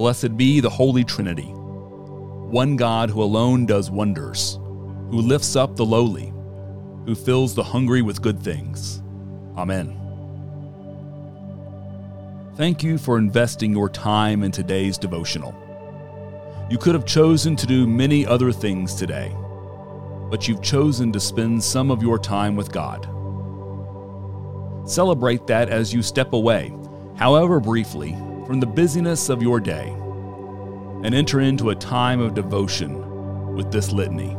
Blessed be the Holy Trinity, one God who alone does wonders, who lifts up the lowly, who fills the hungry with good things. Amen. Thank you for investing your time in today's devotional. You could have chosen to do many other things today, but you've chosen to spend some of your time with God. Celebrate that as you step away, however briefly, from the busyness of your day and enter into a time of devotion with this litany.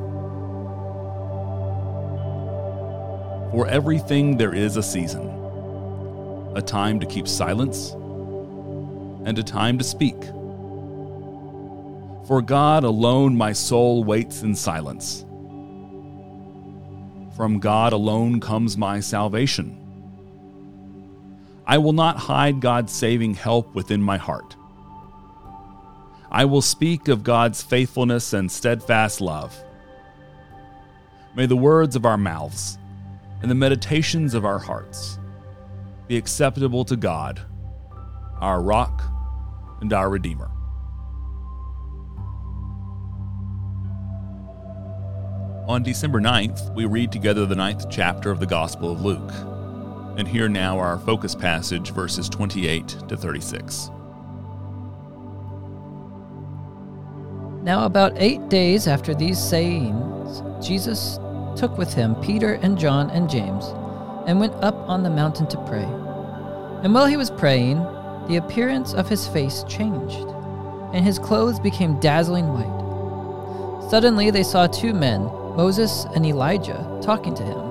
For everything there is a season, a time to keep silence, and a time to speak. For God alone my soul waits in silence. From God alone comes my salvation. I will not hide God's saving help within my heart. I will speak of God's faithfulness and steadfast love. May the words of our mouths and the meditations of our hearts be acceptable to God, our rock and our Redeemer. On December 9th, we read together the ninth chapter of the Gospel of Luke. And here now our focus passage, verses 28 to 36. Now, about eight days after these sayings, Jesus took with him Peter and John and James and went up on the mountain to pray. And while he was praying, the appearance of his face changed, and his clothes became dazzling white. Suddenly they saw two men, Moses and Elijah, talking to him.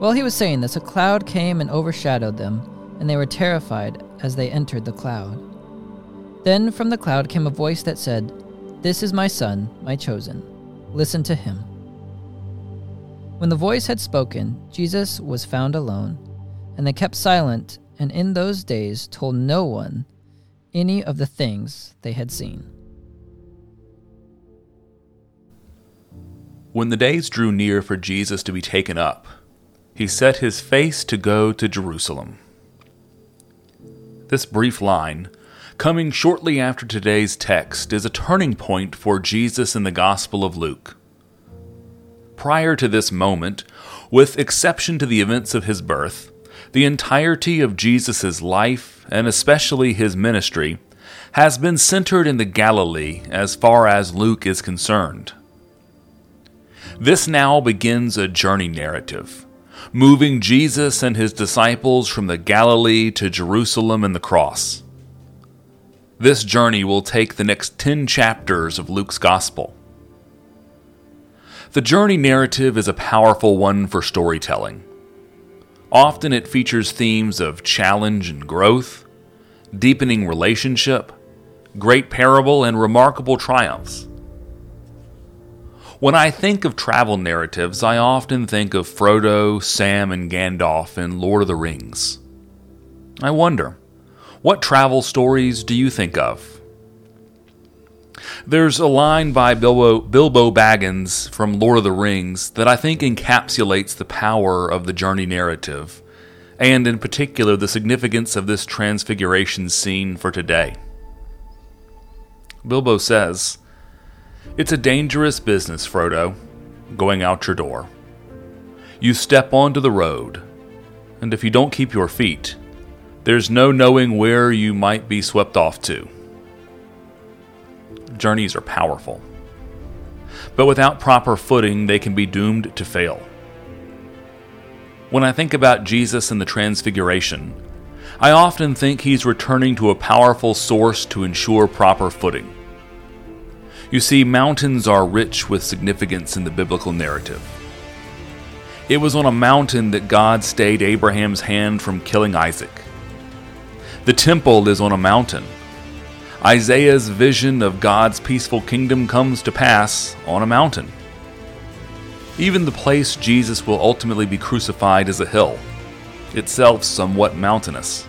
while he was saying this, a cloud came and overshadowed them, and they were terrified as they entered the cloud. Then from the cloud came a voice that said, This is my son, my chosen. Listen to him. When the voice had spoken, Jesus was found alone, and they kept silent, and in those days told no one any of the things they had seen. When the days drew near for Jesus to be taken up, he set his face to go to Jerusalem. This brief line, coming shortly after today's text, is a turning point for Jesus in the Gospel of Luke. Prior to this moment, with exception to the events of his birth, the entirety of Jesus' life, and especially his ministry, has been centered in the Galilee as far as Luke is concerned. This now begins a journey narrative moving Jesus and his disciples from the Galilee to Jerusalem and the cross. This journey will take the next 10 chapters of Luke's Gospel. The journey narrative is a powerful one for storytelling. Often it features themes of challenge and growth, deepening relationship, great parable, and remarkable triumphs. When I think of travel narratives, I often think of Frodo, Sam, and Gandalf in Lord of the Rings. I wonder, what travel stories do you think of? There's a line by Bilbo, Bilbo Baggins from Lord of the Rings that I think encapsulates the power of the journey narrative, and in particular the significance of this transfiguration scene for today. Bilbo says, it's a dangerous business, Frodo, going out your door. You step onto the road, and if you don't keep your feet, there's no knowing where you might be swept off to. Journeys are powerful, but without proper footing, they can be doomed to fail. When I think about Jesus and the Transfiguration, I often think he's returning to a powerful source to ensure proper footing. You see, mountains are rich with significance in the biblical narrative. It was on a mountain that God stayed Abraham's hand from killing Isaac. The temple is on a mountain. Isaiah's vision of God's peaceful kingdom comes to pass on a mountain. Even the place Jesus will ultimately be crucified is a hill, itself somewhat mountainous.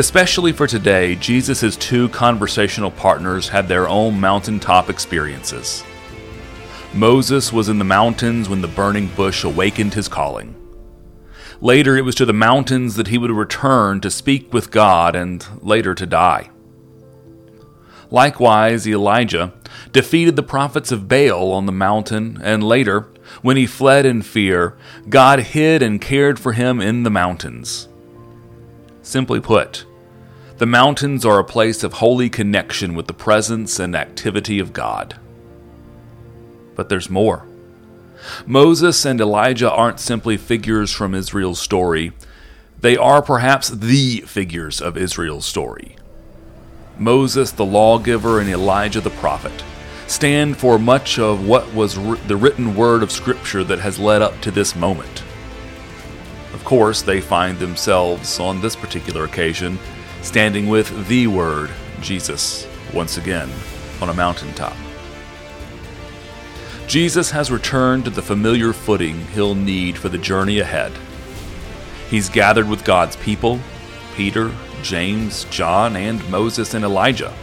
Especially for today, Jesus' two conversational partners had their own mountaintop experiences. Moses was in the mountains when the burning bush awakened his calling. Later, it was to the mountains that he would return to speak with God and later to die. Likewise, Elijah defeated the prophets of Baal on the mountain, and later, when he fled in fear, God hid and cared for him in the mountains. Simply put, the mountains are a place of holy connection with the presence and activity of God. But there's more. Moses and Elijah aren't simply figures from Israel's story, they are perhaps the figures of Israel's story. Moses the lawgiver and Elijah the prophet stand for much of what was the written word of Scripture that has led up to this moment. Of course, they find themselves on this particular occasion standing with the Word, Jesus, once again on a mountaintop. Jesus has returned to the familiar footing he'll need for the journey ahead. He's gathered with God's people Peter, James, John, and Moses and Elijah.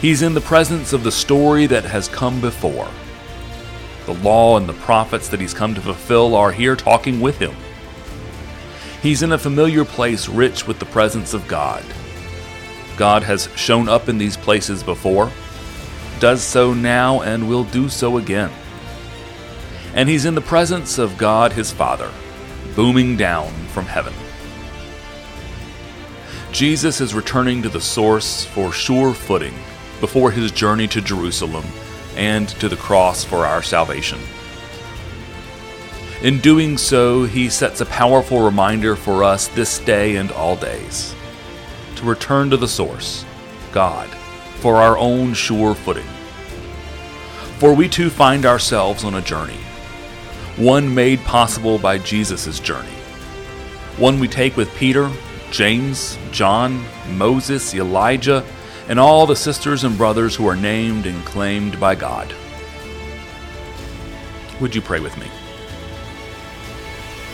He's in the presence of the story that has come before. The law and the prophets that he's come to fulfill are here talking with him. He's in a familiar place rich with the presence of God. God has shown up in these places before does so now and will do so again. And he's in the presence of God his Father, booming down from heaven. Jesus is returning to the source for sure footing before his journey to Jerusalem and to the cross for our salvation. In doing so, he sets a powerful reminder for us this day and all days to return to the source, God for our own sure footing. For we too find ourselves on a journey, one made possible by Jesus' journey, one we take with Peter, James, John, Moses, Elijah, and all the sisters and brothers who are named and claimed by God. Would you pray with me?